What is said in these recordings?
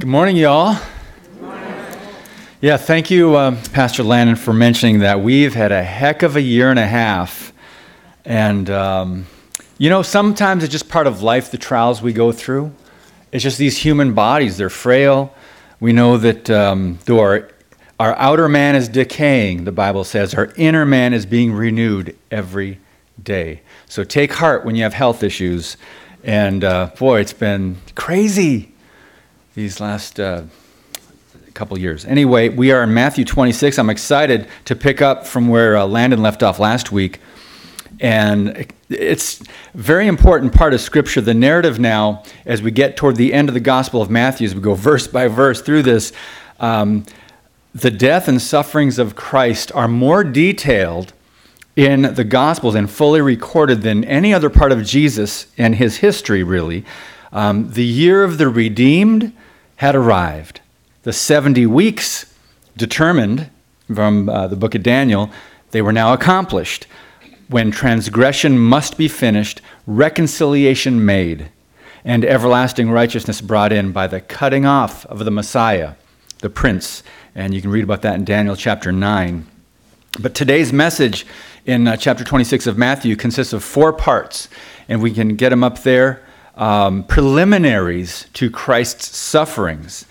Good morning, y'all. Yeah, thank you, uh, Pastor Landon, for mentioning that. We've had a heck of a year and a half. And, um, you know, sometimes it's just part of life, the trials we go through. It's just these human bodies, they're frail. We know that um, though our, our outer man is decaying, the Bible says, our inner man is being renewed every day. So take heart when you have health issues. And uh, boy, it's been crazy these last uh, couple years. Anyway, we are in Matthew 26. I'm excited to pick up from where uh, Landon left off last week. And it's very important part of Scripture. The narrative now, as we get toward the end of the Gospel of Matthew, as we go verse by verse through this, um, the death and sufferings of Christ are more detailed in the Gospels and fully recorded than any other part of Jesus and his history, really. Um, the year of the redeemed had arrived. The 70 weeks determined from uh, the book of Daniel, they were now accomplished. When transgression must be finished, reconciliation made, and everlasting righteousness brought in by the cutting off of the Messiah, the Prince. And you can read about that in Daniel chapter 9. But today's message in uh, chapter 26 of Matthew consists of four parts, and we can get them up there um, preliminaries to Christ's sufferings.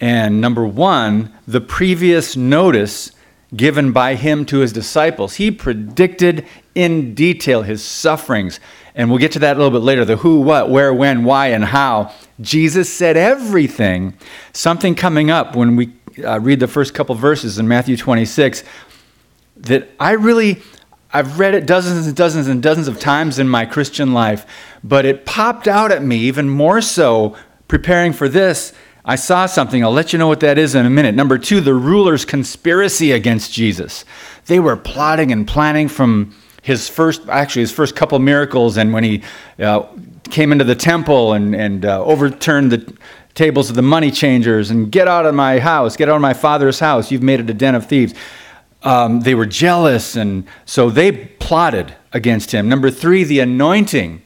And number one, the previous notice given by him to his disciples. He predicted in detail his sufferings. And we'll get to that a little bit later the who, what, where, when, why, and how. Jesus said everything. Something coming up when we uh, read the first couple verses in Matthew 26 that I really I've read it dozens and dozens and dozens of times in my Christian life, but it popped out at me even more so preparing for this. I saw something. I'll let you know what that is in a minute. Number two, the ruler's conspiracy against Jesus. They were plotting and planning from his first, actually, his first couple miracles, and when he uh, came into the temple and, and uh, overturned the tables of the money changers and get out of my house, get out of my father's house, you've made it a den of thieves um, they were jealous, and so they plotted against him. Number three, the anointing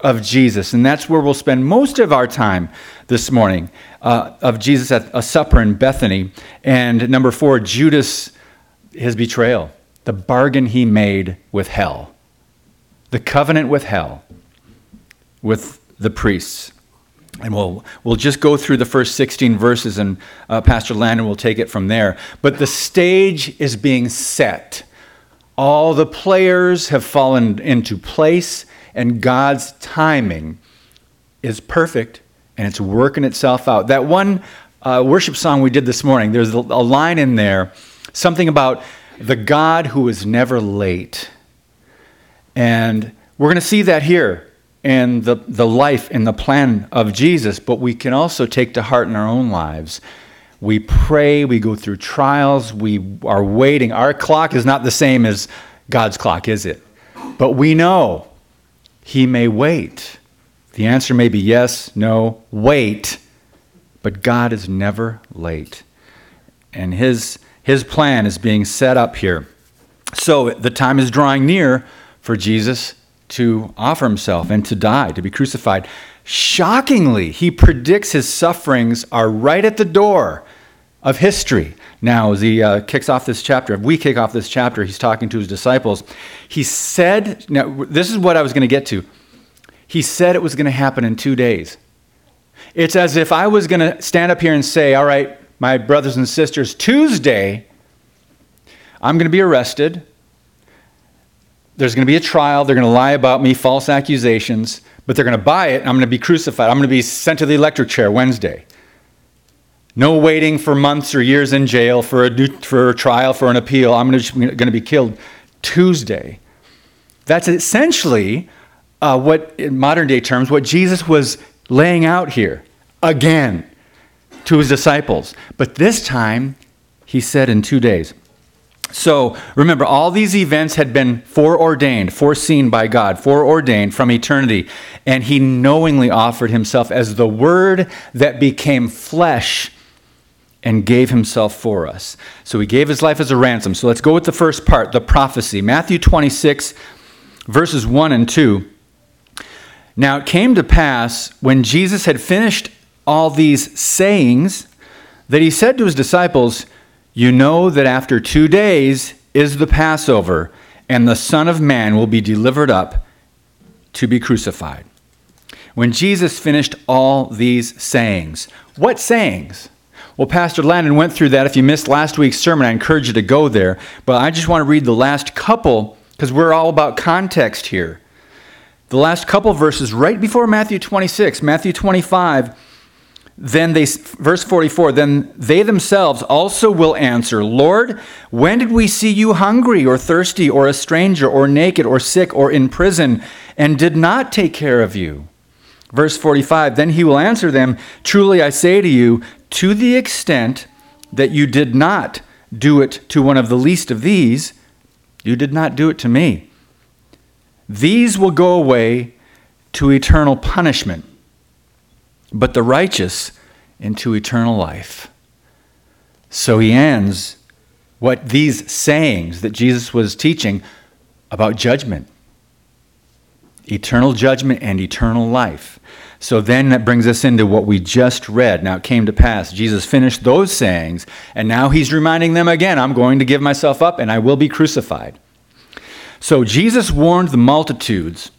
of Jesus, and that's where we'll spend most of our time this morning uh, of Jesus at a supper in Bethany. And number four, Judas, his betrayal, the bargain he made with hell, the covenant with hell, with the priests. And we'll, we'll just go through the first 16 verses, and uh, Pastor Landon will take it from there. But the stage is being set. All the players have fallen into place, and God's timing is perfect, and it's working itself out. That one uh, worship song we did this morning, there's a line in there, something about the God who is never late. And we're going to see that here and the, the life and the plan of Jesus, but we can also take to heart in our own lives. We pray, we go through trials, we are waiting. Our clock is not the same as God's clock, is it? But we know He may wait. The answer may be yes, no, wait. But God is never late. And His, his plan is being set up here. So the time is drawing near for Jesus to offer himself and to die, to be crucified. Shockingly, he predicts his sufferings are right at the door of history. Now, as he uh, kicks off this chapter, if we kick off this chapter, he's talking to his disciples. He said, now, this is what I was going to get to. He said it was going to happen in two days. It's as if I was going to stand up here and say, all right, my brothers and sisters, Tuesday, I'm going to be arrested there's going to be a trial. They're going to lie about me, false accusations, but they're going to buy it. I'm going to be crucified. I'm going to be sent to the electric chair Wednesday. No waiting for months or years in jail for a, for a trial, for an appeal. I'm going to be killed Tuesday. That's essentially uh, what, in modern day terms, what Jesus was laying out here again to his disciples. But this time, he said in two days. So remember, all these events had been foreordained, foreseen by God, foreordained from eternity. And he knowingly offered himself as the Word that became flesh and gave himself for us. So he gave his life as a ransom. So let's go with the first part, the prophecy. Matthew 26, verses 1 and 2. Now it came to pass when Jesus had finished all these sayings that he said to his disciples, You know that after two days is the Passover, and the Son of Man will be delivered up to be crucified. When Jesus finished all these sayings, what sayings? Well, Pastor Landon went through that. If you missed last week's sermon, I encourage you to go there. But I just want to read the last couple because we're all about context here. The last couple verses right before Matthew 26, Matthew 25 then they, verse 44, then they themselves also will answer, Lord, when did we see you hungry or thirsty or a stranger or naked or sick or in prison and did not take care of you? Verse 45, then he will answer them, Truly I say to you, to the extent that you did not do it to one of the least of these, you did not do it to me. These will go away to eternal punishment but the righteous into eternal life. So he ends what these sayings that Jesus was teaching about judgment eternal judgment and eternal life. So then that brings us into what we just read. Now it came to pass. Jesus finished those sayings, and now he's reminding them again I'm going to give myself up and I will be crucified. So Jesus warned the multitudes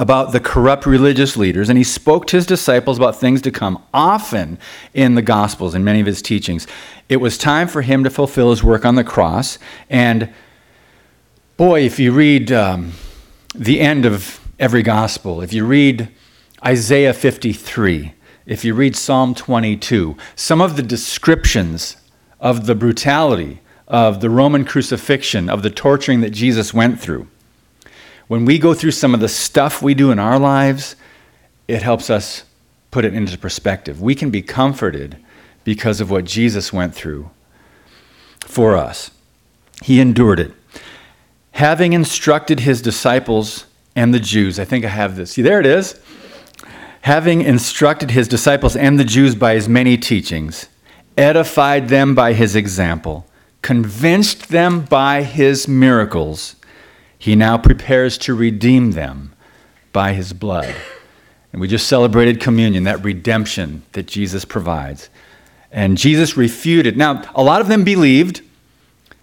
about the corrupt religious leaders, and he spoke to his disciples about things to come often in the Gospels and many of his teachings. It was time for him to fulfill his work on the cross. And boy, if you read um, the end of every Gospel, if you read Isaiah 53, if you read Psalm 22, some of the descriptions of the brutality of the Roman crucifixion, of the torturing that Jesus went through when we go through some of the stuff we do in our lives, it helps us put it into perspective. We can be comforted because of what Jesus went through for us. He endured it. Having instructed his disciples and the Jews, I think I have this. See, there it is. Having instructed his disciples and the Jews by his many teachings, edified them by his example, convinced them by his miracles he now prepares to redeem them by his blood. And we just celebrated communion, that redemption that Jesus provides. And Jesus refuted. Now, a lot of them believed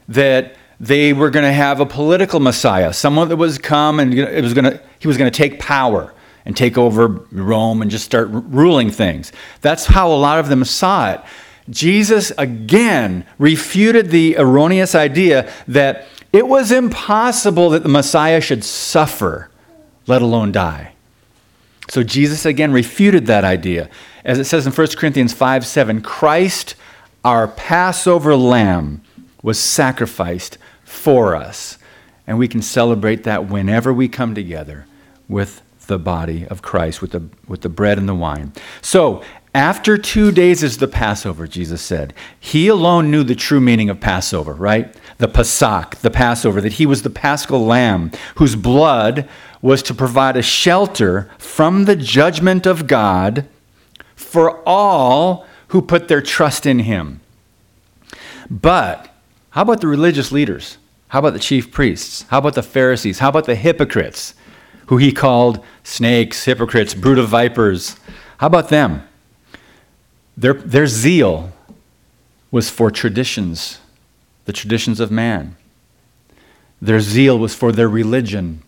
that they were going to have a political Messiah, someone that was come and it was going to, he was going to take power and take over Rome and just start ruling things. That's how a lot of them saw it. Jesus again refuted the erroneous idea that it was impossible that the Messiah should suffer, let alone die. So Jesus again refuted that idea. As it says in 1 Corinthians 5 7, Christ, our Passover lamb, was sacrificed for us. And we can celebrate that whenever we come together with the body of Christ, with the, with the bread and the wine. So, after two days is the Passover, Jesus said. He alone knew the true meaning of Passover, right? The Pesach, the Passover, that he was the paschal lamb whose blood was to provide a shelter from the judgment of God for all who put their trust in him. But how about the religious leaders? How about the chief priests? How about the Pharisees? How about the hypocrites, who he called snakes, hypocrites, brood of vipers? How about them? Their, their zeal was for traditions, the traditions of man. Their zeal was for their religion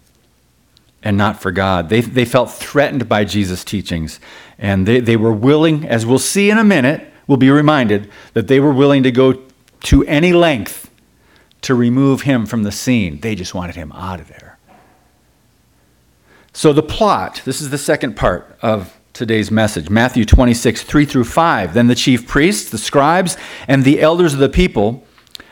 and not for God. They, they felt threatened by Jesus' teachings, and they, they were willing, as we'll see in a minute, we'll be reminded that they were willing to go to any length to remove him from the scene. They just wanted him out of there. So, the plot this is the second part of today's message Matthew 26, 3 through 5. Then the chief priests, the scribes, and the elders of the people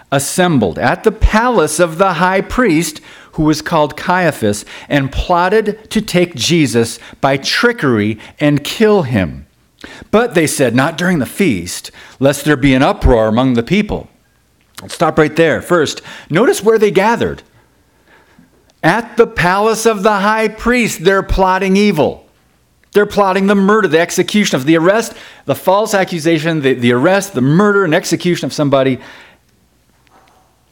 assembled at the palace of the high priest, who was called Caiaphas, and plotted to take Jesus by trickery and kill him. But they said, Not during the feast, lest there be an uproar among the people. Let's stop right there. First, notice where they gathered. At the palace of the high priest, they're plotting evil. They're plotting the murder, the execution of the arrest, the false accusation, the, the arrest, the murder, and execution of somebody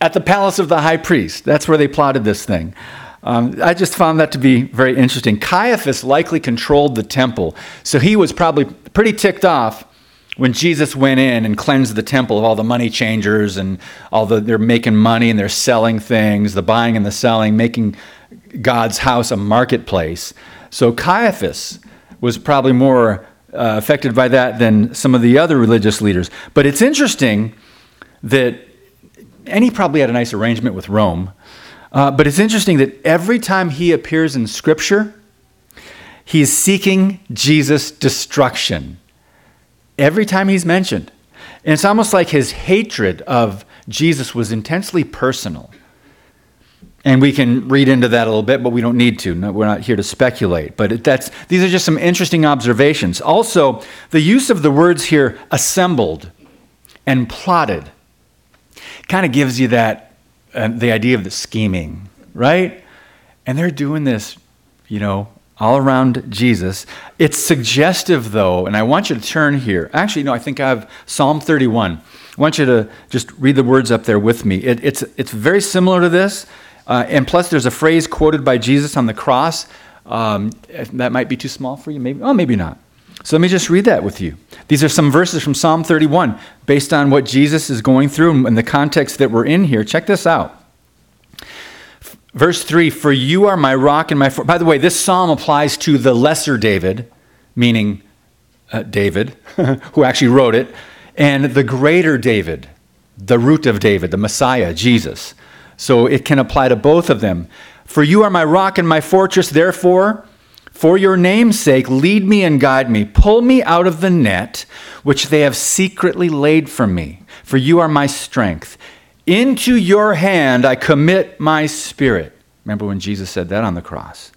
at the palace of the high priest. That's where they plotted this thing. Um, I just found that to be very interesting. Caiaphas likely controlled the temple, so he was probably pretty ticked off when Jesus went in and cleansed the temple of all the money changers and all the they're making money and they're selling things, the buying and the selling, making God's house a marketplace. So Caiaphas was probably more uh, affected by that than some of the other religious leaders. But it's interesting that, and he probably had a nice arrangement with Rome. Uh, but it's interesting that every time he appears in Scripture, he's seeking Jesus' destruction every time he's mentioned. And it's almost like his hatred of Jesus was intensely personal. And we can read into that a little bit, but we don't need to. No, we're not here to speculate. But that's, these are just some interesting observations. Also, the use of the words here, assembled and plotted, kind of gives you that, uh, the idea of the scheming, right? And they're doing this, you know, all around Jesus. It's suggestive, though, and I want you to turn here. Actually, no, I think I have Psalm 31. I want you to just read the words up there with me. It, it's, it's very similar to this, uh, and plus, there's a phrase quoted by Jesus on the cross. Um, that might be too small for you, maybe. Oh, maybe not. So let me just read that with you. These are some verses from Psalm 31 based on what Jesus is going through and the context that we're in here. Check this out. Verse 3 For you are my rock and my. For-. By the way, this psalm applies to the lesser David, meaning uh, David, who actually wrote it, and the greater David, the root of David, the Messiah, Jesus. So it can apply to both of them. For you are my rock and my fortress, therefore, for your name's sake, lead me and guide me. Pull me out of the net which they have secretly laid for me. For you are my strength. Into your hand I commit my spirit. Remember when Jesus said that on the cross?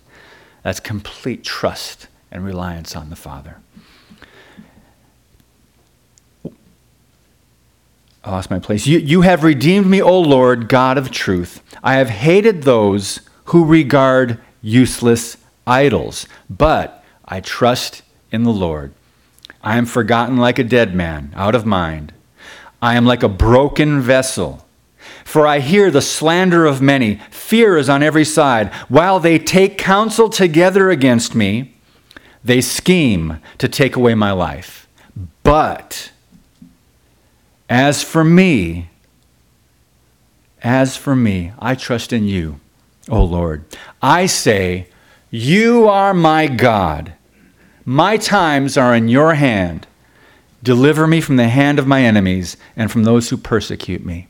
That's complete trust and reliance on the Father. I lost my place. You, you have redeemed me, O Lord, God of truth. I have hated those who regard useless idols, but I trust in the Lord. I am forgotten like a dead man, out of mind. I am like a broken vessel for I hear the slander of many. Fear is on every side. While they take counsel together against me, they scheme to take away my life. But as for me, as for me, I trust in you, O Lord. I say, You are my God. My times are in your hand. Deliver me from the hand of my enemies and from those who persecute me.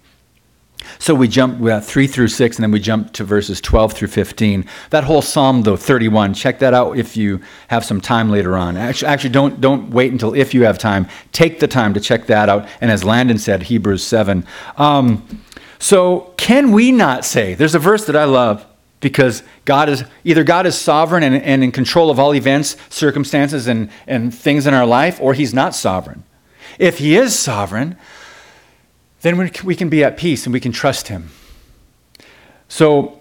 So we jump we 3 through 6, and then we jump to verses 12 through 15. That whole psalm, though, 31, check that out if you have some time later on. Actually, actually don't, don't wait until if you have time. Take the time to check that out. And as Landon said, Hebrews 7. Um, so, can we not say, there's a verse that I love because God is either God is sovereign and, and in control of all events, circumstances, and, and things in our life, or He's not sovereign. If He is sovereign, then we can be at peace and we can trust Him. So,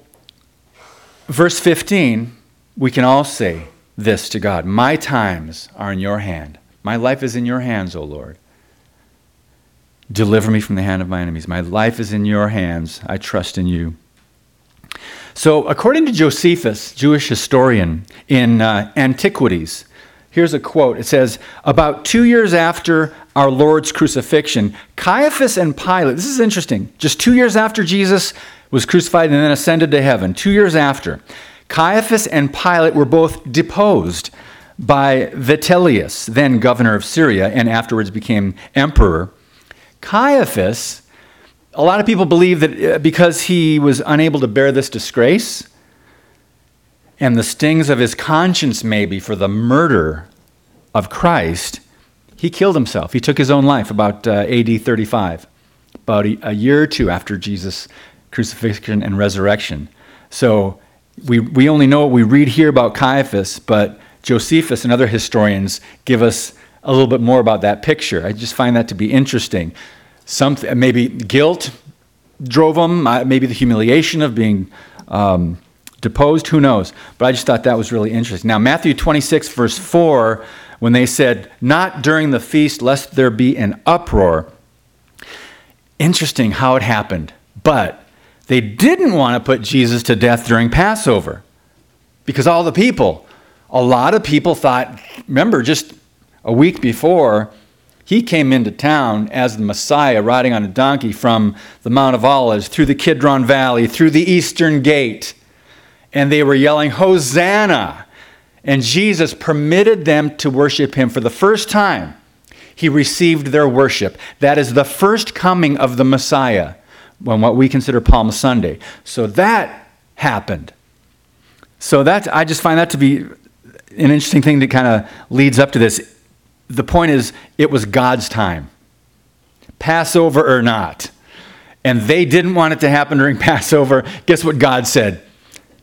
verse 15, we can all say this to God My times are in your hand. My life is in your hands, O Lord. Deliver me from the hand of my enemies. My life is in your hands. I trust in you. So, according to Josephus, Jewish historian, in uh, Antiquities, here's a quote. It says, About two years after our Lord's crucifixion, Caiaphas and Pilate, this is interesting, just two years after Jesus was crucified and then ascended to heaven, two years after, Caiaphas and Pilate were both deposed by Vitellius, then governor of Syria, and afterwards became emperor. Caiaphas, a lot of people believe that uh, because he was unable to bear this disgrace and the stings of his conscience, maybe, for the murder of Christ, he killed himself. He took his own life about uh, AD 35, about a, a, year or two after Jesus' crucifixion and resurrection. So we, we only know what we read here about Caiaphas, but Josephus and other historians give us a little bit more about that picture. I just find that to be interesting. Some, maybe guilt drove him, uh, maybe the humiliation of being um, deposed, who knows? But I just thought that was really interesting. Now, Matthew 26, verse 4 when they said, Not during the feast, lest there be an uproar. Interesting how it happened. But They didn't want to put Jesus to death during Passover because all the people, a lot of people thought, remember, just a week before, he came into town as the Messiah riding on a donkey from the Mount of Olives through the Kidron Valley, through the eastern gate. And they were yelling, Hosanna! And Jesus permitted them to worship him for the first time. He received their worship. That is the first coming of the Messiah on what we consider Palm Sunday. So that happened. So that I just find that to be an interesting thing that kind of leads up to this. The point is, it was God's time, Passover or not. And they didn't want it to happen during Passover. Guess what God said?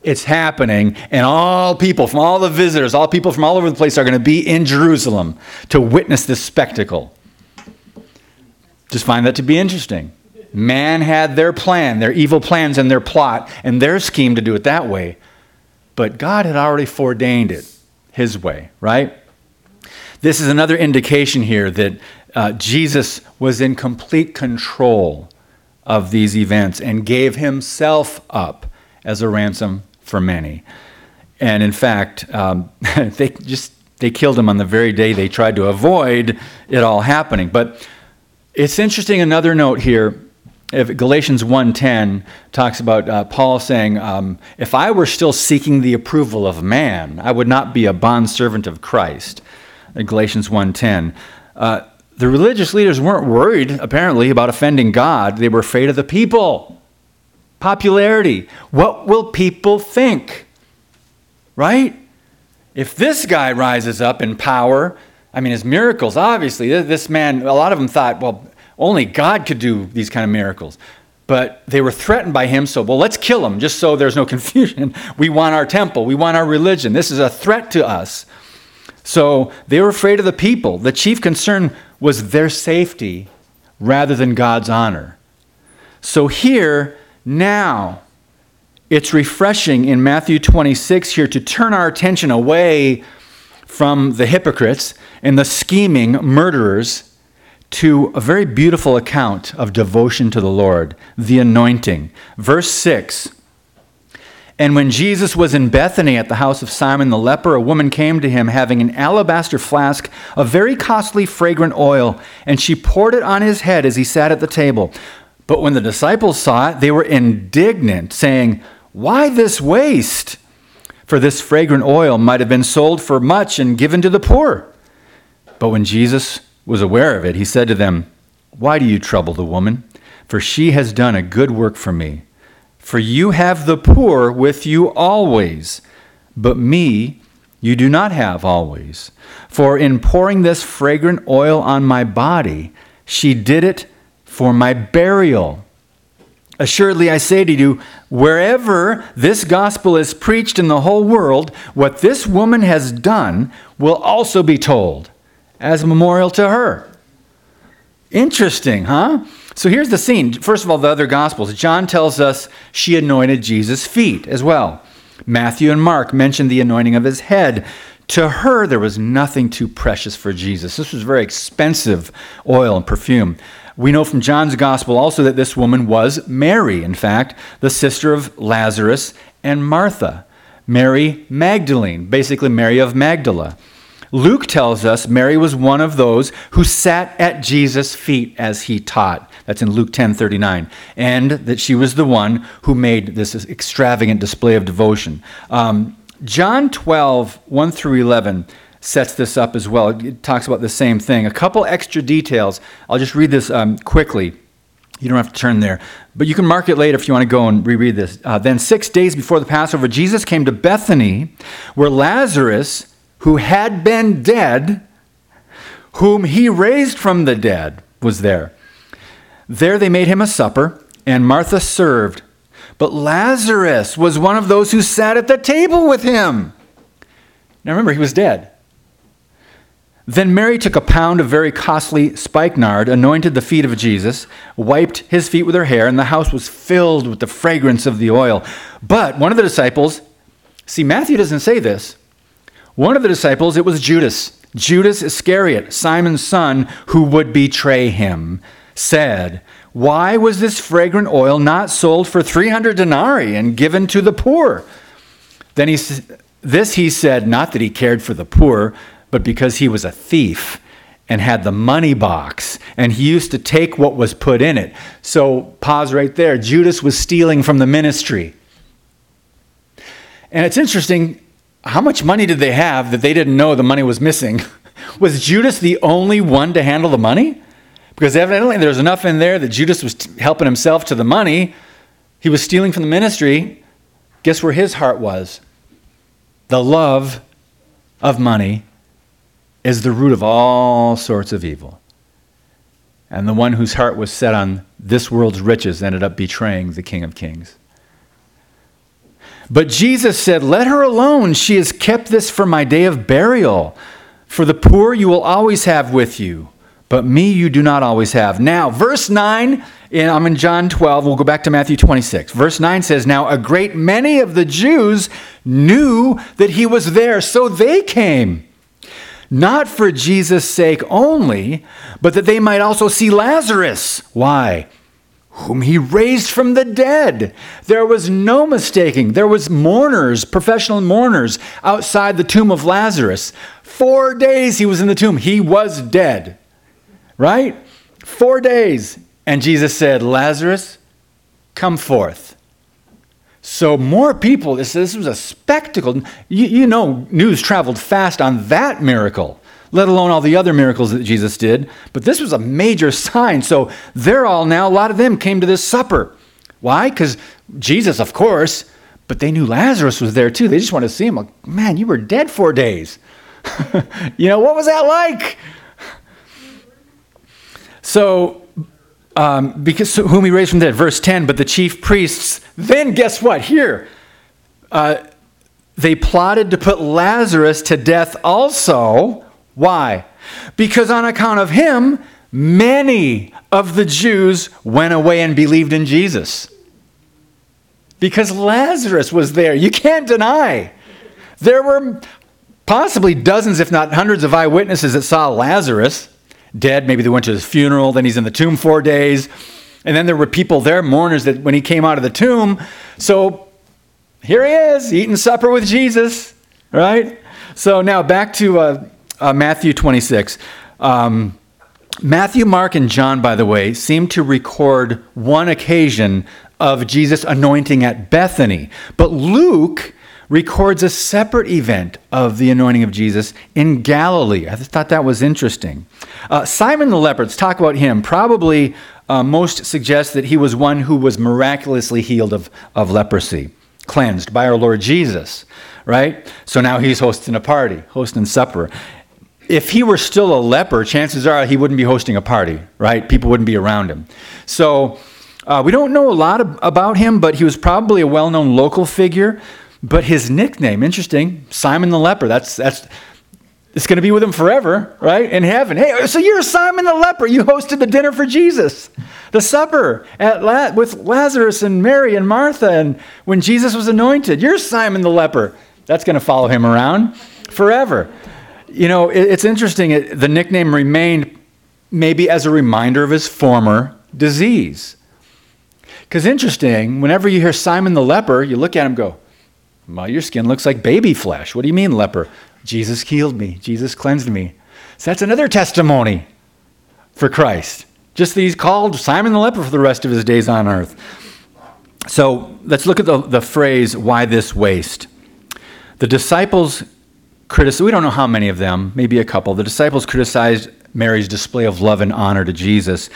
It's happening, and all people from all the visitors, all people from all over the place are going to be in Jerusalem to witness this spectacle. Just find that to be interesting. Man had their plan, their evil plans, and their plot, and their scheme to do it that way. But God had already foreordained it his way, right? This is another indication here that uh, Jesus was in complete control of these events and gave himself up as a ransom for many. And in fact, um, they just they killed him on the very day they tried to avoid it all happening. But it's interesting. Another note here. If Galatians 1:10 talks about uh, Paul saying, um, "If I were still seeking the approval of man, I would not be a bondservant of Christ." Galatians 1:10. Uh, the religious leaders weren't worried, apparently, about offending God. They were afraid of the people popularity. What will people think? Right? If this guy rises up in power, I mean, his miracles, obviously, this man, a lot of them thought, well, only God could do these kind of miracles. But they were threatened by him, so, well, let's kill him just so there's no confusion. We want our temple, we want our religion. This is a threat to us. So they were afraid of the people. The chief concern was their safety rather than God's honor. So here, now. It's refreshing in Matthew 26 here to turn our attention away from the hypocrites and the scheming murderers to a very beautiful account of devotion to the Lord, the anointing. Verse 6 And when Jesus was in Bethany at the house of Simon the leper, a woman came to him having an alabaster flask of very costly fragrant oil, and she poured it on his head as he sat at the table. But when the disciples saw it, they were indignant, saying, Why this waste? For this fragrant oil might have been sold for much and given to the poor. But when Jesus was aware of it, he said to them, Why do you trouble the woman? For she has done a good work for me. For you have the poor with you always, but me you do not have always. For in pouring this fragrant oil on my body, she did it for my burial. Assuredly, I say to you, wherever this gospel is preached in the whole world, what this woman has done will also be told as a memorial to her. Interesting, huh? So here's the scene. First of all, the other gospels. John tells us she anointed Jesus' feet as well. Matthew and Mark mention the anointing of his head. To her, there was nothing too precious for Jesus. This was very expensive oil and perfume. We know from John's gospel also that this woman was Mary, in fact, the sister of Lazarus and Martha. Mary Magdalene, basically Mary of Magdala. Luke tells us Mary was one of those who sat at Jesus' feet as he taught. That's in Luke 10 39. And that she was the one who made this extravagant display of devotion. Um, John 12, 1 through 11 sets this up as well. It talks about the same thing. A couple extra details. I'll just read this um, quickly. You don't have to turn there. But you can mark it later if you want to go and reread this. Uh, then, six days before the Passover, Jesus came to Bethany, where Lazarus, who had been dead, whom he raised from the dead, was there. There they made him a supper, and Martha served. But Lazarus was one of those who sat at the table with him. Now remember, he was dead. Then Mary took a pound of very costly spikenard, anointed the feet of Jesus, wiped his feet with her hair, and the house was filled with the fragrance of the oil. But one of the disciples, see, Matthew doesn't say this. One of the disciples, it was Judas, Judas Iscariot, Simon's son, who would betray him, said, Why was this fragrant oil not sold for 300 denarii and given to the poor? Then he, this he said, not that he cared for the poor, but because he was a thief and had the money box, and he used to take what was put in it. So, pause right there. Judas was stealing from the ministry. And it's interesting how much money did they have that they didn't know the money was missing? was Judas the only one to handle the money? Because evidently there was enough in there that Judas was t- helping himself to the money. He was stealing from the ministry. Guess where his heart was? The love of money is the root of all sorts of evil. And the one whose heart was set on this world's riches ended up betraying the King of Kings. But Jesus said, Let her alone. She has kept this for my day of burial. For the poor you will always have with you, but me you do not always have. Now, verse 9, and I'm in John 12. We'll go back to Matthew 26. Verse 9 says, Now a great many of the Jews knew that he was there, so they came not for Jesus' sake only, but that they might also see Lazarus. Why? Whom he raised from the dead. There was no mistaking. There was mourners, professional mourners, outside the tomb of Lazarus. Four days he was in the tomb. He was dead. Right? Four days. And Jesus said, Lazarus, come forth. So more people, this, this was a spectacle. You, you know, news traveled fast on that miracle, let alone all the other miracles that Jesus did. But this was a major sign. So they're all now, a lot of them came to this supper. Why? Because Jesus, of course, but they knew Lazarus was there too. They just wanted to see him. Like, man, you were dead four days. you know, what was that like? So um, because whom he raised from the dead. Verse 10, but the chief priests, then guess what? Here, uh, they plotted to put Lazarus to death also. Why? Because on account of him, many of the Jews went away and believed in Jesus. Because Lazarus was there. You can't deny. There were possibly dozens, if not hundreds, of eyewitnesses that saw Lazarus dead. Maybe they went to his funeral, then he's in the tomb four days. And then there were people there, mourners, that when he came out of the tomb. So here he is, eating supper with Jesus, right? So now back to uh, uh, Matthew 26. Um, Matthew, Mark, and John, by the way, seem to record one occasion of Jesus' anointing at Bethany. But Luke records a separate event of the anointing of Jesus in Galilee. I thought that was interesting. Uh, Simon the leper, let's talk about him. Probably uh, most suggests that he was one who was miraculously healed of, of leprosy, cleansed by our Lord Jesus, right? So now he's hosting a party, hosting supper. If he were still a leper, chances are he wouldn't be hosting a party, right? People wouldn't be around him. So uh, we don't know a lot of, about him, but he was probably a well known local figure. But his nickname, interesting, Simon the leper. That's that's it's going to be with him forever, right? In heaven. Hey, so you're Simon the leper. You hosted the dinner for Jesus, the supper at La- with Lazarus and Mary and Martha, and when Jesus was anointed. You're Simon the leper. That's going to follow him around forever. You know, it, it's interesting. It, the nickname remained maybe as a reminder of his former disease. Because interesting, whenever you hear Simon the leper, you look at him go, well, your skin looks like baby flesh. What do you mean, leper? Jesus healed me. Jesus cleansed me. So that's another testimony for Christ. Just that he's called Simon the leper for the rest of his days on earth. So let's look at the, the phrase, why this waste? The disciples criticized, we don't know how many of them, maybe a couple. The disciples criticized Mary's display of love and honor to Jesus.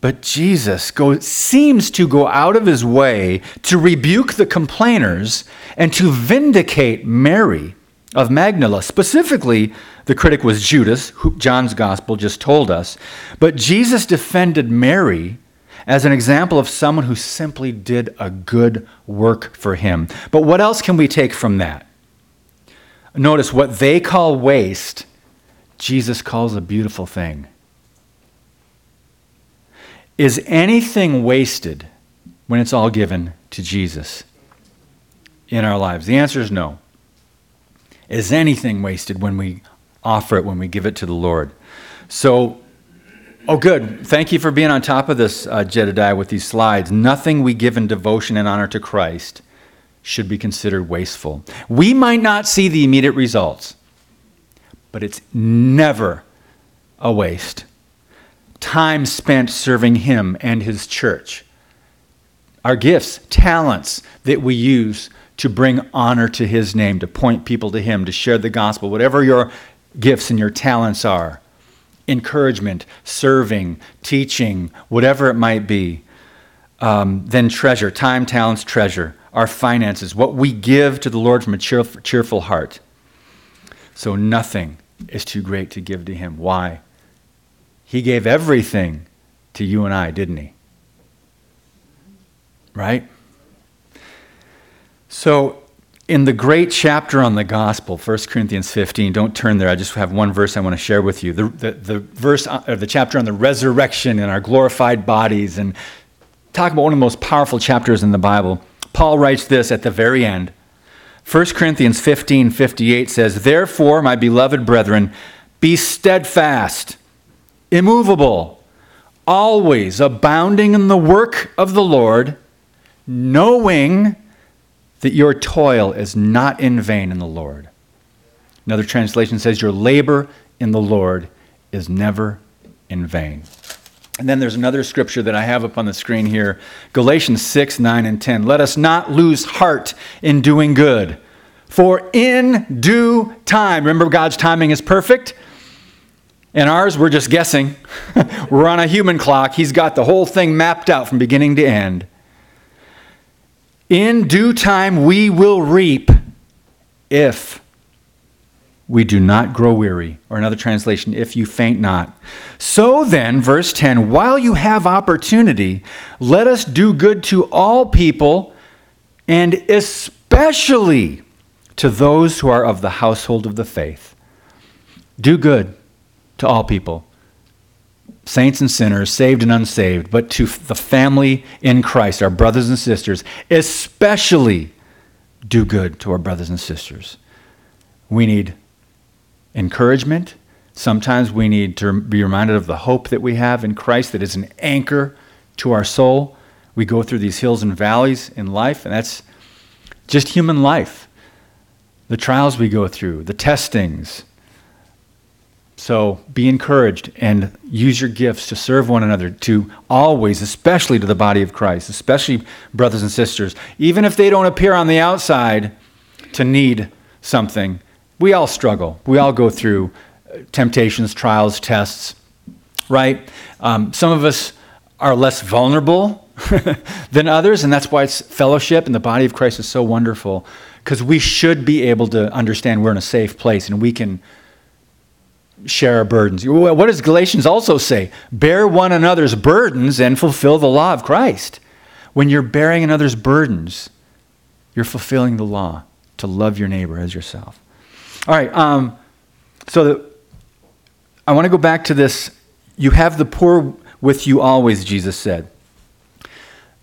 But Jesus goes, seems to go out of his way to rebuke the complainers and to vindicate Mary of Magdala. Specifically, the critic was Judas, who John's gospel just told us. But Jesus defended Mary as an example of someone who simply did a good work for him. But what else can we take from that? Notice what they call waste, Jesus calls a beautiful thing. Is anything wasted when it's all given to Jesus in our lives? The answer is no. Is anything wasted when we offer it, when we give it to the Lord? So Oh, good. Thank you for being on top of this, uh, Jedediah, with these slides. Nothing we give in devotion and honor to Christ should be considered wasteful. We might not see the immediate results, but it's never a waste. Time spent serving Him and His church. Our gifts, talents that we use to bring honor to His name, to point people to Him, to share the gospel, whatever your gifts and your talents are encouragement, serving, teaching, whatever it might be. Um, then treasure, time, talents, treasure, our finances, what we give to the Lord from a cheerful, cheerful heart. So nothing is too great to give to Him. Why? He gave everything to you and I, didn't He? Right? So in the great chapter on the gospel, 1 Corinthians 15, don't turn there. I just have one verse I want to share with you. The, the, the verse, or uh, the chapter on the resurrection and our glorified bodies, and talk about one of the most powerful chapters in the Bible. Paul writes this at the very end. 1 Corinthians 15, 58 says, Therefore, my beloved brethren, be steadfast, immovable, always abounding in the work of the Lord, knowing that your toil is not in vain in the Lord. Another translation says, Your labor in the Lord is never in vain. And then there's another scripture that I have up on the screen here Galatians 6, 9, and 10. Let us not lose heart in doing good, for in due time, remember God's timing is perfect? And ours, we're just guessing. we're on a human clock. He's got the whole thing mapped out from beginning to end. In due time we will reap if we do not grow weary. Or another translation, if you faint not. So then, verse 10 while you have opportunity, let us do good to all people, and especially to those who are of the household of the faith. Do good to all people saints and sinners, saved and unsaved, but to the family in Christ, our brothers and sisters, especially do good to our brothers and sisters. We need encouragement. Sometimes we need to be reminded of the hope that we have in Christ that is an anchor to our soul. We go through these hills and valleys in life, and that's just human life. The trials we go through, the testings, so be encouraged and use your gifts to serve one another, to always, especially to the body of Christ, especially brothers and sisters, even if they don't appear on the outside to need something. We all struggle. We all go through uh, temptations, trials, tests, right? Um, some of us are less vulnerable than others, and that's why it's fellowship and the body of Christ is so wonderful because we should be able to understand we're in a safe place and we can share our burdens. What does Galatians also say? Bear one another's burdens and fulfill the law of Christ. When you're bearing another's burdens, you're fulfilling the law to love your neighbor as yourself. All right, um, so the, I want to go back to this. You have the poor with you always, Jesus said.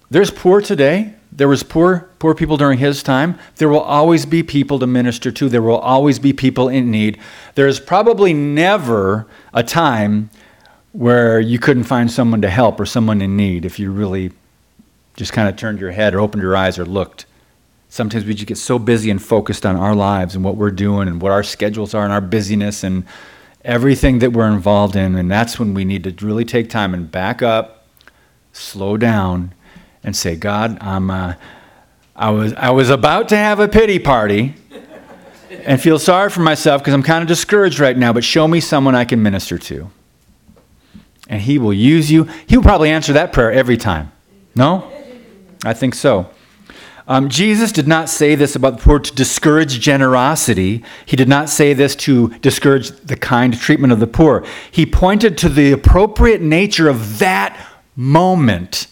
There's poor today, there was poor, poor people during his time. There will always be people to minister to. There will always be people in need. There's probably never a time where you couldn't find someone to help or someone in need if you really just kind of turned your head or opened your eyes or looked. Sometimes we just get so busy and focused on our lives and what we're doing and what our schedules are and our busyness and everything that we're involved in. And that's when we need to really take time and back up, slow down, and say, God, I'm, uh, I, was, I was about to have a pity party and feel sorry for myself because I'm kind of discouraged right now, but show me someone I can minister to. And He will use you. He will probably answer that prayer every time. No? I think so. Um, Jesus did not say this about the poor to discourage generosity. He did not say this to discourage the kind treatment of the poor. He pointed to the appropriate nature of that moment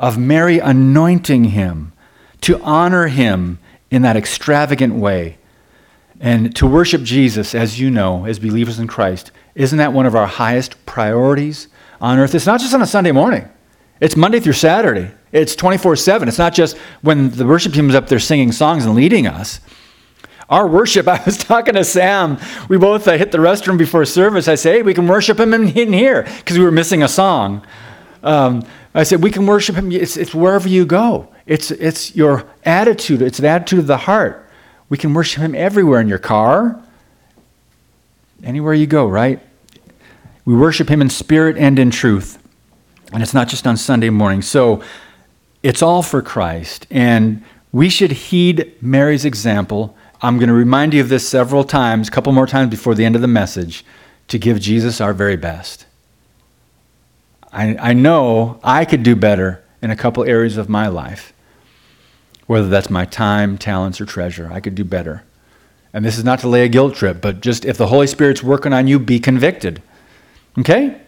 of Mary anointing him, to honor him in that extravagant way. And to worship Jesus, as you know, as believers in Christ, isn't that one of our highest priorities on earth? It's not just on a Sunday morning, it's Monday through Saturday. It's 24 7. It's not just when the worship team is up there singing songs and leading us. Our worship, I was talking to Sam. We both uh, hit the restroom before service. I say, hey, we can worship him in, in here because we were missing a song. Um, I said, we can worship him. It's, it's wherever you go. It's, it's your attitude. It's an attitude of the heart. We can worship him everywhere in your car, anywhere you go, right? We worship him in spirit and in truth. And it's not just on Sunday morning. So it's all for Christ. And we should heed Mary's example. I'm going to remind you of this several times, a couple more times before the end of the message, to give Jesus our very best. I, I know I could do better in a couple areas of my life, whether that's my time, talents, or treasure. I could do better. And this is not to lay a guilt trip, but just if the Holy Spirit's working on you, be convicted. Okay?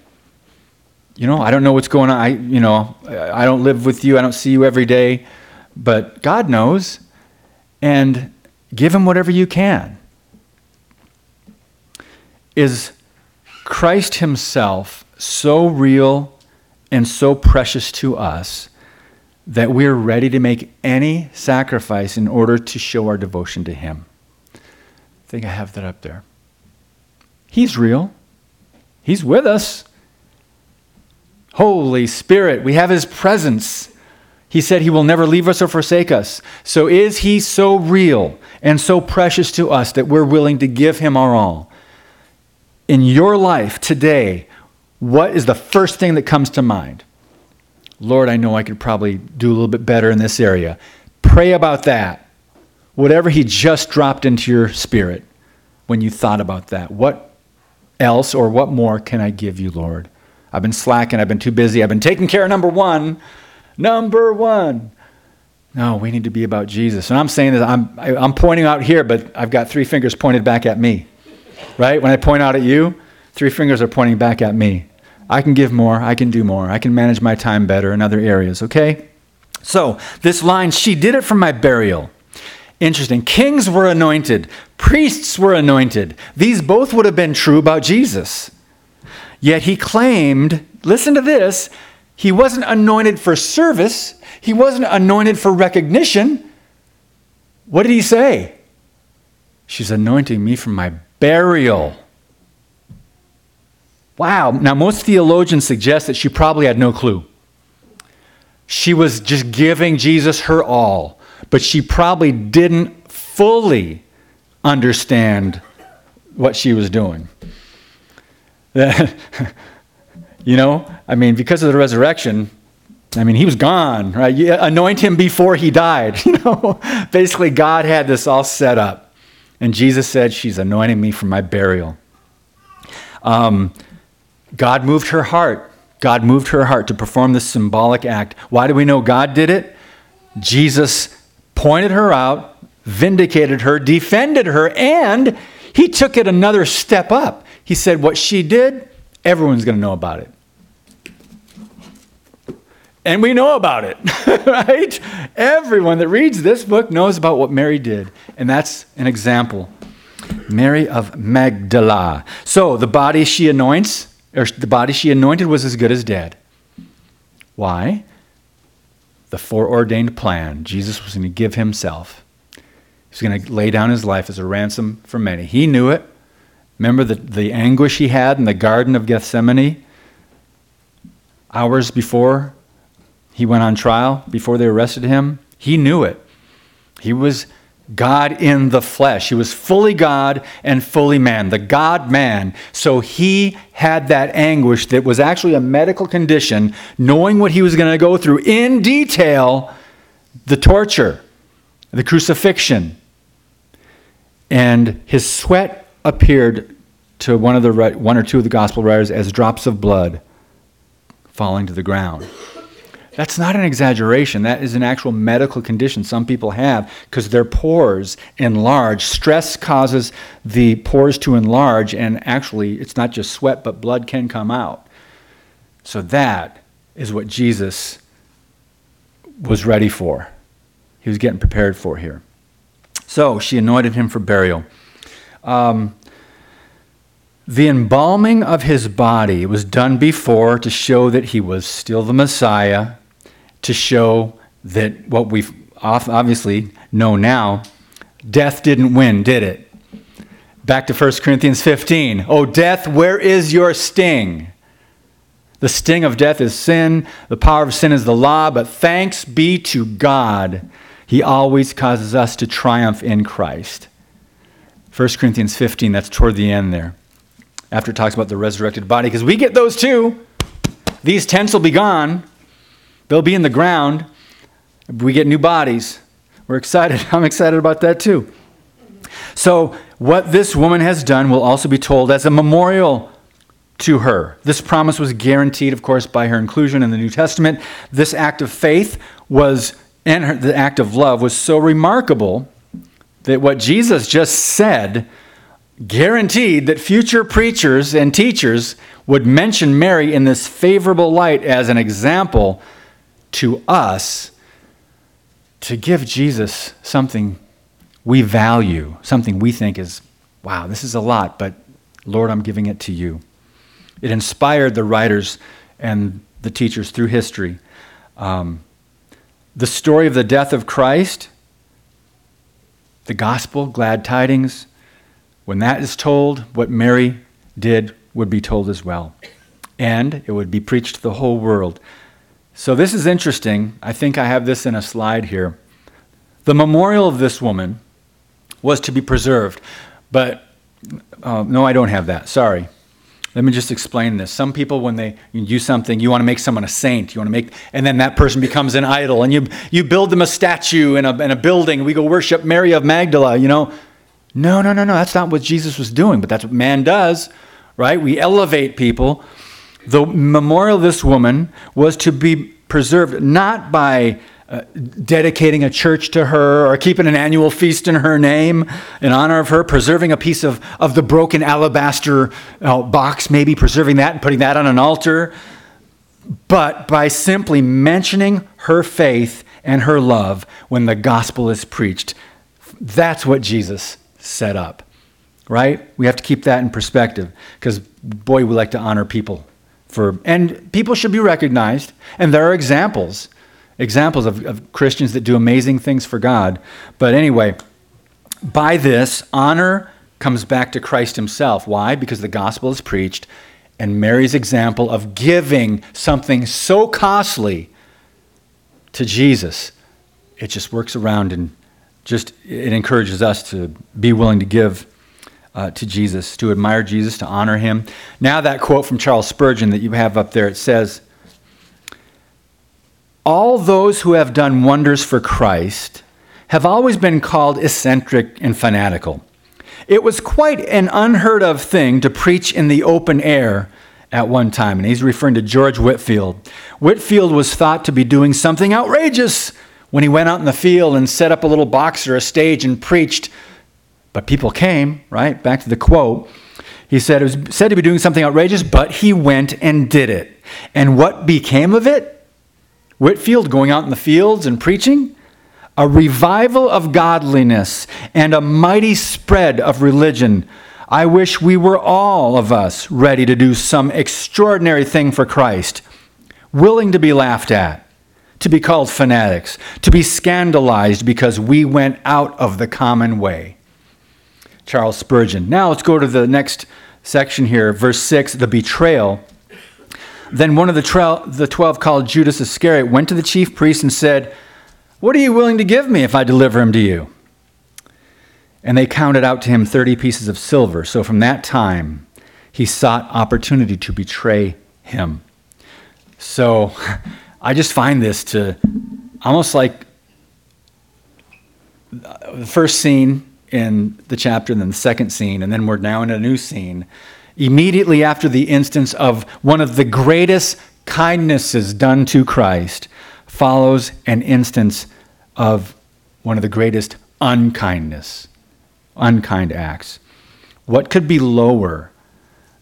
You know, I don't know what's going on. I, you know, I don't live with you. I don't see you every day, but God knows. And give him whatever you can. Is Christ himself so real and so precious to us that we're ready to make any sacrifice in order to show our devotion to him? I think I have that up there. He's real. He's with us. Holy Spirit, we have His presence. He said He will never leave us or forsake us. So is He so real and so precious to us that we're willing to give Him our all? In your life today, what is the first thing that comes to mind? Lord, I know I could probably do a little bit better in this area. Pray about that. Whatever He just dropped into your spirit when you thought about that. What else or what more can I give you, Lord? I've been slacking. I've been too busy. I've been taking care of number one. Number one. No, we need to be about Jesus. And I'm saying that I'm, I'm pointing out here, but I've got three fingers pointed back at me. Right? When I point out at you, three fingers are pointing back at me. I can give more. I can do more. I can manage my time better in other areas, okay? So, this line, she did it for my burial. Interesting. Kings were anointed, priests were anointed. These both would have been true about Jesus. Yet he claimed, listen to this, he wasn't anointed for service, he wasn't anointed for recognition. What did he say? She's anointing me for my burial. Wow. Now, most theologians suggest that she probably had no clue. She was just giving Jesus her all, but she probably didn't fully understand what she was doing. you know, I mean, because of the resurrection, I mean, he was gone, right? You anoint him before he died. You know, basically, God had this all set up. And Jesus said, She's anointing me for my burial. Um, God moved her heart. God moved her heart to perform this symbolic act. Why do we know God did it? Jesus pointed her out, vindicated her, defended her, and he took it another step up. He said, What she did, everyone's going to know about it. And we know about it, right? Everyone that reads this book knows about what Mary did. And that's an example. Mary of Magdala. So the body she anoints, or the body she anointed was as good as dead. Why? The foreordained plan. Jesus was going to give himself. He was going to lay down his life as a ransom for many. He knew it. Remember the, the anguish he had in the Garden of Gethsemane? Hours before he went on trial, before they arrested him? He knew it. He was God in the flesh. He was fully God and fully man, the God man. So he had that anguish that was actually a medical condition, knowing what he was going to go through in detail the torture, the crucifixion. And his sweat appeared to one, of the, one or two of the gospel writers as drops of blood falling to the ground. That's not an exaggeration. That is an actual medical condition some people have because their pores enlarge. Stress causes the pores to enlarge, and actually, it's not just sweat, but blood can come out. So, that is what Jesus was ready for. He was getting prepared for here. So, she anointed him for burial. Um, the embalming of his body was done before to show that he was still the Messiah, to show that what we obviously know now, Death didn't win, did it? Back to 1 Corinthians 15. Oh, death, where is your sting? The sting of death is sin, the power of sin is the law, but thanks be to God, He always causes us to triumph in Christ. 1 Corinthians 15, that's toward the end there, after it talks about the resurrected body, because we get those too. These tents will be gone, they'll be in the ground. We get new bodies. We're excited. I'm excited about that too. So, what this woman has done will also be told as a memorial to her. This promise was guaranteed, of course, by her inclusion in the New Testament. This act of faith was, and her, the act of love was so remarkable that what Jesus just said guaranteed that future preachers and teachers would mention Mary in this favorable light as an example to us to give Jesus something we value, something we think is, wow, this is a lot, but Lord, I'm giving it to you. It inspired the writers and the teachers through history. Um, the story of the death of Christ, the gospel, glad tidings, when that is told, what Mary did would be told as well. And it would be preached to the whole world. So this is interesting. I think I have this in a slide here. The memorial of this woman was to be preserved, but uh, no, I don't have that. Sorry. Let me just explain this. Some people, when they do something, you want to make someone a saint. You want to make, and then that person becomes an idol, and you you build them a statue in a, in a building. We go worship Mary of Magdala. You know, no, no, no, no. That's not what Jesus was doing, but that's what man does, right? We elevate people. The memorial of this woman was to be preserved not by uh, dedicating a church to her or keeping an annual feast in her name in honor of her, preserving a piece of, of the broken alabaster uh, box, maybe preserving that and putting that on an altar, but by simply mentioning her faith and her love when the gospel is preached. That's what Jesus set up, right? We have to keep that in perspective because, boy, we like to honor people. For, and people should be recognized, and there are examples examples of, of Christians that do amazing things for God. But anyway, by this, honor comes back to Christ himself. Why? Because the gospel is preached, and Mary's example of giving something so costly to Jesus, it just works around and just it encourages us to be willing to give uh, to Jesus, to admire Jesus, to honor him. Now, that quote from Charles Spurgeon that you have up there, it says, all those who have done wonders for Christ have always been called eccentric and fanatical. It was quite an unheard of thing to preach in the open air at one time, and he's referring to George Whitefield. Whitefield was thought to be doing something outrageous when he went out in the field and set up a little box or a stage and preached. But people came, right? Back to the quote. He said it was said to be doing something outrageous, but he went and did it. And what became of it? Whitefield going out in the fields and preaching, a revival of godliness and a mighty spread of religion. I wish we were all of us ready to do some extraordinary thing for Christ, willing to be laughed at, to be called fanatics, to be scandalized because we went out of the common way. Charles Spurgeon. Now let's go to the next section here, verse 6, the betrayal. Then one of the, the twelve, called Judas Iscariot, went to the chief priest and said, What are you willing to give me if I deliver him to you? And they counted out to him 30 pieces of silver. So from that time, he sought opportunity to betray him. So I just find this to almost like uh, the first scene in the chapter, and then the second scene, and then we're now in a new scene immediately after the instance of one of the greatest kindnesses done to Christ, follows an instance of one of the greatest unkindness, unkind acts. What could be lower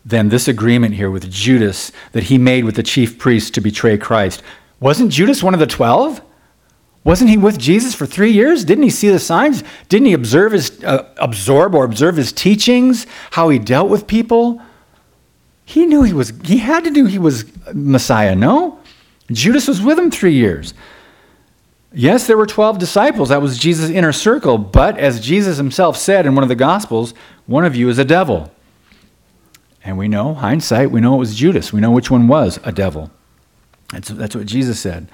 than this agreement here with Judas that he made with the chief priests to betray Christ? Wasn't Judas one of the twelve? Wasn't he with Jesus for three years? Didn't he see the signs? Didn't he observe his, uh, absorb or observe his teachings, how he dealt with people? He knew he was, he had to do he was Messiah, no? Judas was with him three years. Yes, there were 12 disciples. That was Jesus' inner circle. But as Jesus himself said in one of the Gospels, one of you is a devil. And we know, hindsight, we know it was Judas. We know which one was a devil. That's, that's what Jesus said.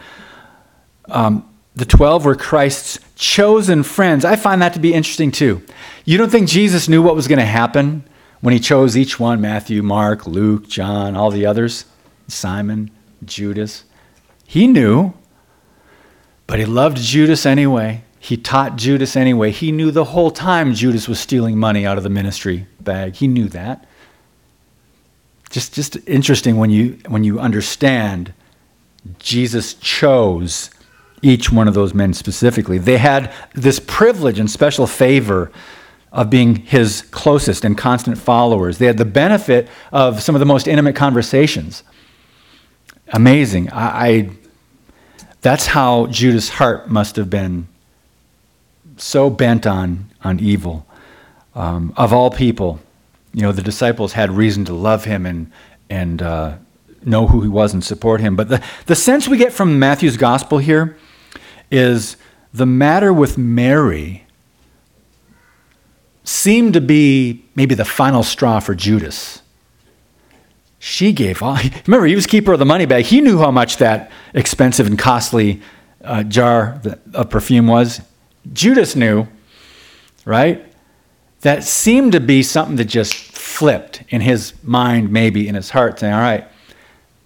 Um, the 12 were Christ's chosen friends. I find that to be interesting too. You don't think Jesus knew what was going to happen when he chose each one Matthew, Mark, Luke, John, all the others, Simon, Judas? He knew, but he loved Judas anyway. He taught Judas anyway. He knew the whole time Judas was stealing money out of the ministry bag. He knew that just just interesting when you when you understand Jesus chose each one of those men specifically. They had this privilege and special favor of being his closest and constant followers. They had the benefit of some of the most intimate conversations. Amazing. I, I that's how Judas' heart must have been so bent on on evil. Um, of all people, you know, the disciples had reason to love him and, and uh, know who he was and support him. But the, the sense we get from Matthew's gospel here is the matter with Mary seemed to be maybe the final straw for Judas. She gave all. Remember, he was keeper of the money bag. He knew how much that expensive and costly uh, jar of perfume was. Judas knew, right? that seemed to be something that just flipped in his mind, maybe in his heart, saying, All right,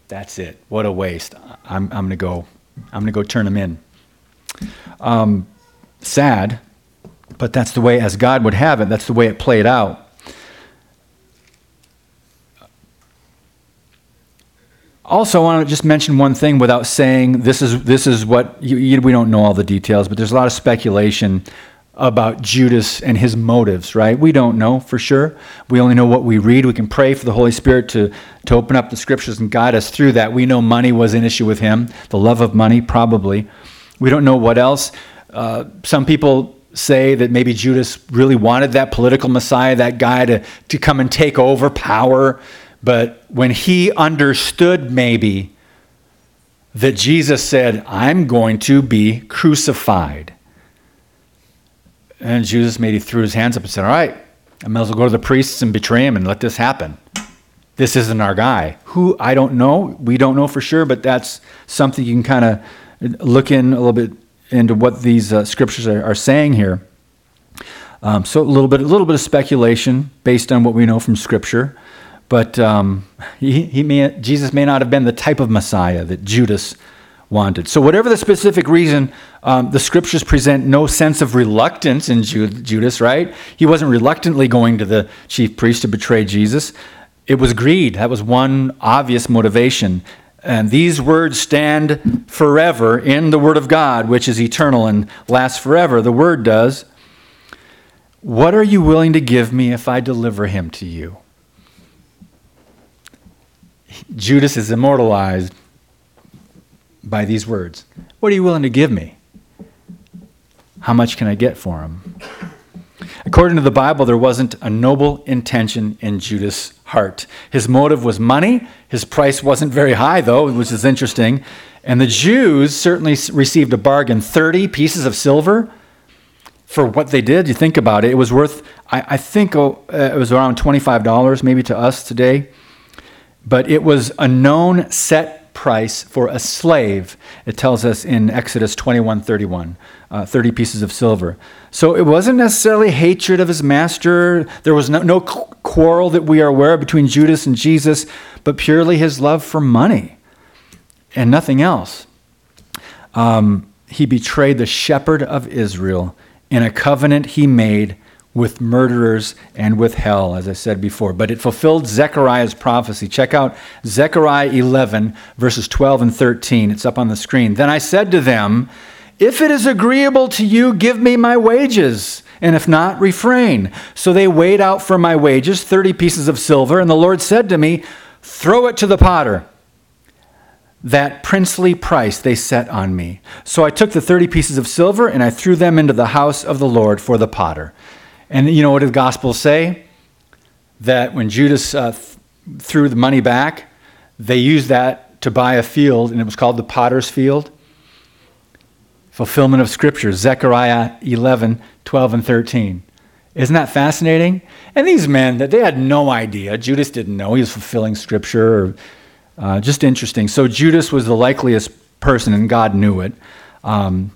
that's it. What a waste. I'm, I'm to go. I'm going to go turn him in. Um, sad, but that's the way, as God would have it, that's the way it played out. Also, I want to just mention one thing without saying this is this is what you, you, we don't know all the details, but there's a lot of speculation about Judas and his motives, right? We don't know for sure. We only know what we read. We can pray for the Holy Spirit to, to open up the scriptures and guide us through that. We know money was an issue with him, the love of money, probably. We don't know what else. Uh, some people say that maybe Judas really wanted that political Messiah, that guy to, to come and take over power. But when he understood, maybe, that Jesus said, I'm going to be crucified and Judas maybe threw his hands up and said, All right, I might as well go to the priests and betray him and let this happen. This isn't our guy. Who, I don't know. We don't know for sure, but that's something you can kind of look in a little bit into what these uh, scriptures are, are, saying here. Um, so a little bit, a little bit of speculation based on what we know from Scripture, but um, he, he may, Jesus may not have been the type of Messiah that Judas wanted. So, whatever the specific reason, um, the scriptures present no sense of reluctance in Judas, right? He wasn't reluctantly going to the chief priest to betray Jesus. It was greed. That was one obvious motivation. And these words stand forever in the Word of God, which is eternal and lasts forever. The Word does. What are you willing to give me if I deliver him to you? Judas is immortalized by these words What are you willing to give me? How much can I get for him? According to the Bible, there wasn't a noble intention in Judas' heart. His motive was money. His price wasn't very high, though, which is interesting. And the Jews certainly received a bargain 30 pieces of silver for what they did. You think about it, it was worth, I, I think oh, uh, it was around $25, maybe to us today. But it was a known set price for a slave. It tells us in Exodus 21 31, uh, 30 pieces of silver. So it wasn't necessarily hatred of his master. There was no, no quarrel that we are aware of between Judas and Jesus, but purely his love for money and nothing else. Um, he betrayed the shepherd of Israel in a covenant he made with murderers and with hell, as I said before. But it fulfilled Zechariah's prophecy. Check out Zechariah 11, verses 12 and 13. It's up on the screen. Then I said to them, If it is agreeable to you, give me my wages. And if not, refrain. So they weighed out for my wages 30 pieces of silver. And the Lord said to me, Throw it to the potter. That princely price they set on me. So I took the 30 pieces of silver and I threw them into the house of the Lord for the potter. And you know what the Gospels say? That when Judas uh, th- threw the money back, they used that to buy a field, and it was called the potter's field. fulfillment of Scripture, Zechariah 11, 12, and 13. Isn't that fascinating? And these men, that they had no idea. Judas didn't know he was fulfilling Scripture. Or, uh, just interesting. So Judas was the likeliest person, and God knew it. Um,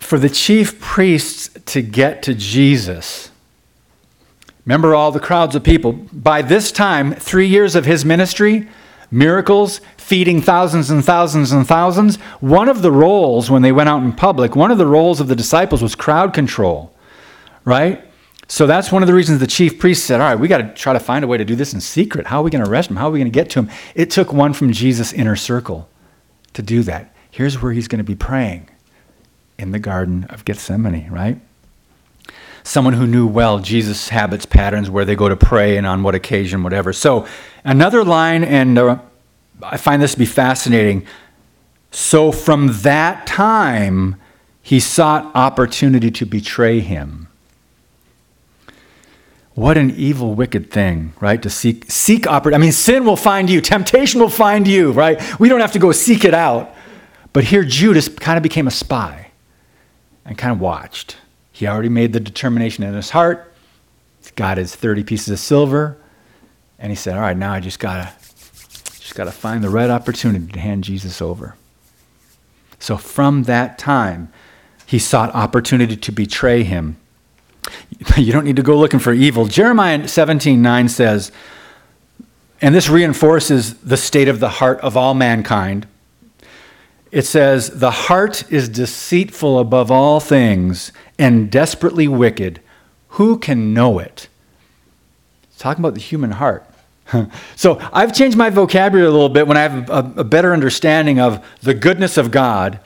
for the chief priests to get to Jesus, remember all the crowds of people. By this time, three years of his ministry, miracles, feeding thousands and thousands and thousands. One of the roles when they went out in public, one of the roles of the disciples was crowd control, right? So that's one of the reasons the chief priest said, All right, we got to try to find a way to do this in secret. How are we going to arrest him? How are we going to get to him? It took one from Jesus' inner circle to do that. Here's where he's going to be praying in the Garden of Gethsemane, right? Someone who knew well Jesus' habits, patterns, where they go to pray and on what occasion, whatever. So, another line, and uh, I find this to be fascinating. So, from that time, he sought opportunity to betray him. What an evil, wicked thing, right? To seek seek opportunity. I mean, sin will find you, temptation will find you, right? We don't have to go seek it out. But here Judas kind of became a spy and kind of watched. He already made the determination in his heart. He's got his 30 pieces of silver, and he said, "All right, now I just gotta just gotta find the right opportunity to hand Jesus over." So from that time, he sought opportunity to betray him You don't need to go looking for evil. Jeremiah 17 9 says, and this reinforces the state of the heart of all mankind. It says, The heart is deceitful above all things and desperately wicked. Who can know it? Talking about the human heart. so I've changed my vocabulary a little bit when I have a, a, better understanding of the goodness of God.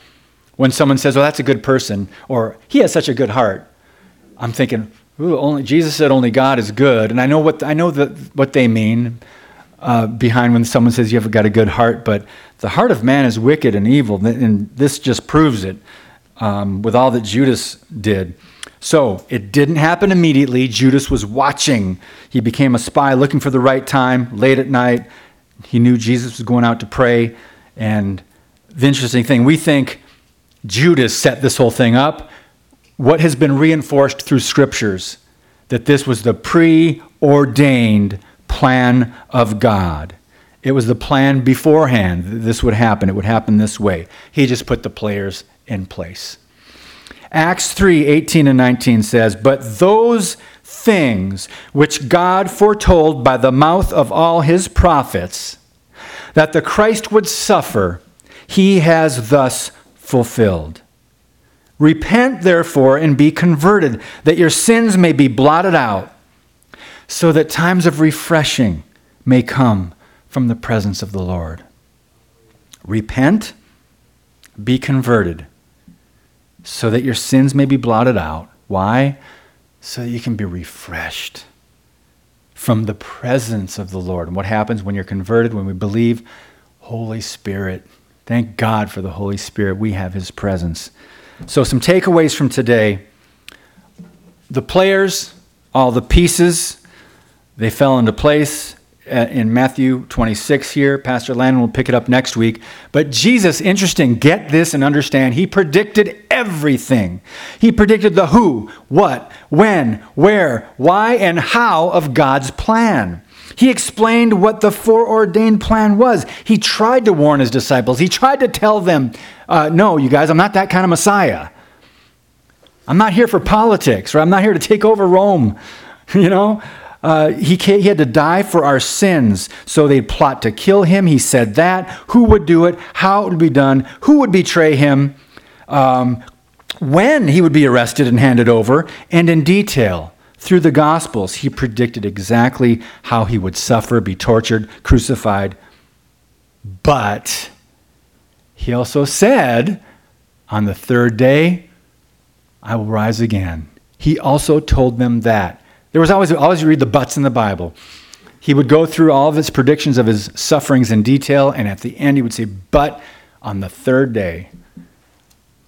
When someone says, "Well, that's a good person," or "He has such a good heart," I'm thinking, Ooh, only Jesus said only God is good, and I know what I know that what they mean uh, behind when someone says you haven't got a good heart, but the heart of man is wicked and evil, and this just proves it um, with all that Judas did. So it didn't happen immediately. Judas was watching. He became a spy, looking for the right time, late at night. He knew Jesus was going out to pray, and the interesting thing, we think Judas set this whole thing up what has been reinforced through scriptures that this was the preordained plan of God. It was the plan beforehand this would happen. It would happen this way. He just put the players in place. Acts 3 18 and 19 says, But those things which God foretold by the mouth of all his prophets, that the Christ would suffer, he has thus fulfilled. Repent, therefore, and be converted, that your sins may be blotted out, so that times of refreshing may come from the presence of the Lord. Repent, be converted, so that your sins may be blotted out. Why? So that you can be refreshed from the presence of the Lord. And what happens when you're converted, when we believe? Holy Spirit. Thank God for the Holy Spirit. We have His presence. So, some takeaways from today the players, all the pieces, they fell into place uh, in Matthew 26 here. Pastor Landon will pick it up next week. But Jesus, interesting, get this and understand, he predicted everything. He predicted the who, what, when, where, why, and how of God's plan. He explained what the foreordained plan was. He tried to warn his disciples. He tried to tell them, uh, no, you guys, I'm not that kind of Messiah. I'm not here for politics, or I'm not here to take over Rome. you know? Uh, he, he had to die for our sins, so they'd plot to kill him. He said that. Who would do it? How it would be done? Who would betray him? Um, when he would be arrested and handed over, and in detail. Through the Gospels, he predicted exactly how he would suffer, be tortured, crucified. But he also said, On the third day, I will rise again. He also told them that. There was always, always read the buts in the Bible. He would go through all of his predictions of his sufferings in detail, and at the end, he would say, But on the third day,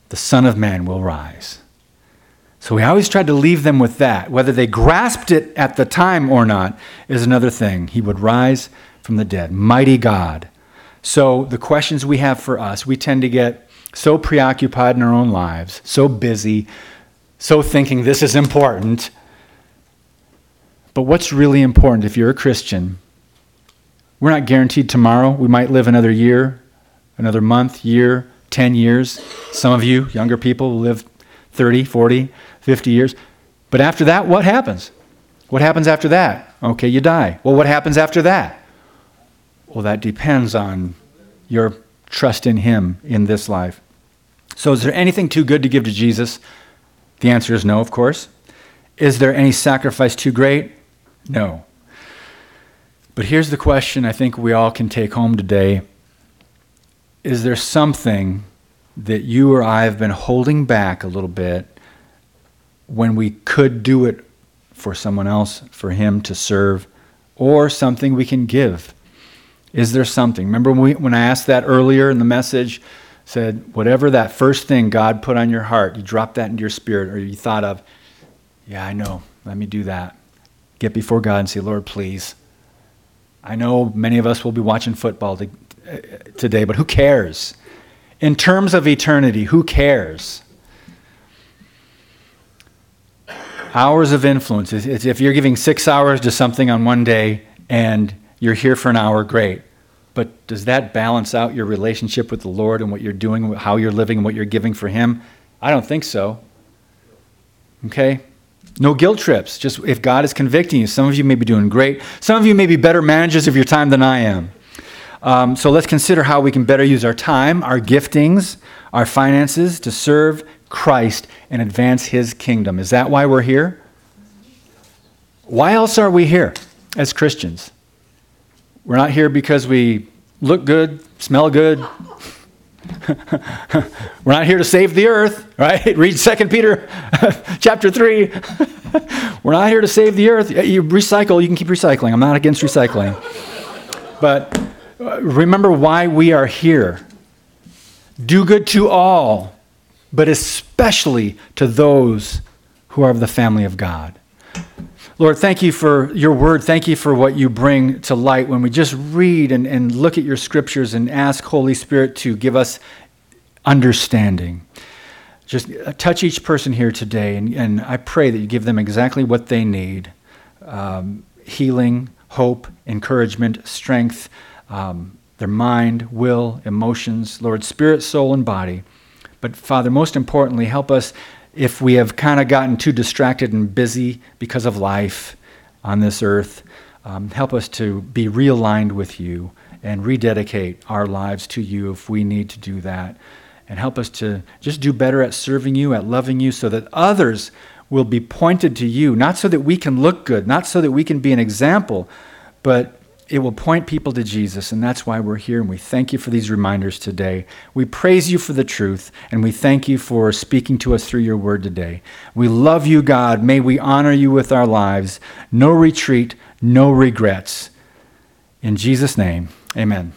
the Son of Man will rise. So we always tried to leave them with that. Whether they grasped it at the time or not is another thing. He would rise from the dead. Mighty God. So the questions we have for us, we tend to get so preoccupied in our own lives, so busy, so thinking this is important. But what's really important if you're a Christian? We're not guaranteed tomorrow. We might live another year, another month, year, 10 years. Some of you, younger people, will live 30, 40, 50 years. But after that, what happens? What happens after that? Okay, you die. Well, what happens after that? Well, that depends on your trust in Him in this life. So, is there anything too good to give to Jesus? The answer is no, of course. Is there any sacrifice too great? No. But here's the question I think we all can take home today Is there something that you or I have been holding back a little bit when we could do it for someone else, for Him to serve, or something we can give? Is there something? Remember when, we, when I asked that earlier in the message? Said, whatever that first thing God put on your heart, you dropped that into your spirit, or you thought of, yeah, I know, let me do that. Get before God and say, Lord, please. I know many of us will be watching football to, uh, today, but who cares? In terms of eternity, who cares? Hours of influence. If you're giving six hours to something on one day and you're here for an hour, great. But does that balance out your relationship with the Lord and what you're doing, how you're living, and what you're giving for Him? I don't think so. Okay? No guilt trips. Just if God is convicting you, some of you may be doing great. Some of you may be better managers of your time than I am. Um, so let's consider how we can better use our time, our giftings, our finances to serve Christ and advance His kingdom. Is that why we're here? Why else are we here as Christians? We're not here because we look good, smell good. We're not here to save the earth, right? Read 2 Peter chapter 3. We're not here to save the earth. You recycle, you can keep recycling. I'm not against recycling. But uh, remember why we are here. Do good to all, but especially to those who are of the family of God. Lord, thank you for your word. Thank you for what you bring to light when we just read and, and look at your scriptures and ask Holy Spirit to give us understanding. Just touch each person here today, and, and I pray that you give them exactly what they need um, healing, hope, encouragement, strength um, their mind, will, emotions, Lord, spirit, soul, and body. But Father, most importantly, help us if we have kind of gotten too distracted and busy because of life on this earth. Um, help us to be realigned with you and rededicate our lives to you if we need to do that. And help us to just do better at serving you, at loving you, so that others will be pointed to you, not so that we can look good, not so that we can be an example, but it will point people to Jesus, and that's why we're here. And we thank you for these reminders today. We praise you for the truth, and we thank you for speaking to us through your word today. We love you, God. May we honor you with our lives. No retreat, no regrets. In Jesus' name, amen.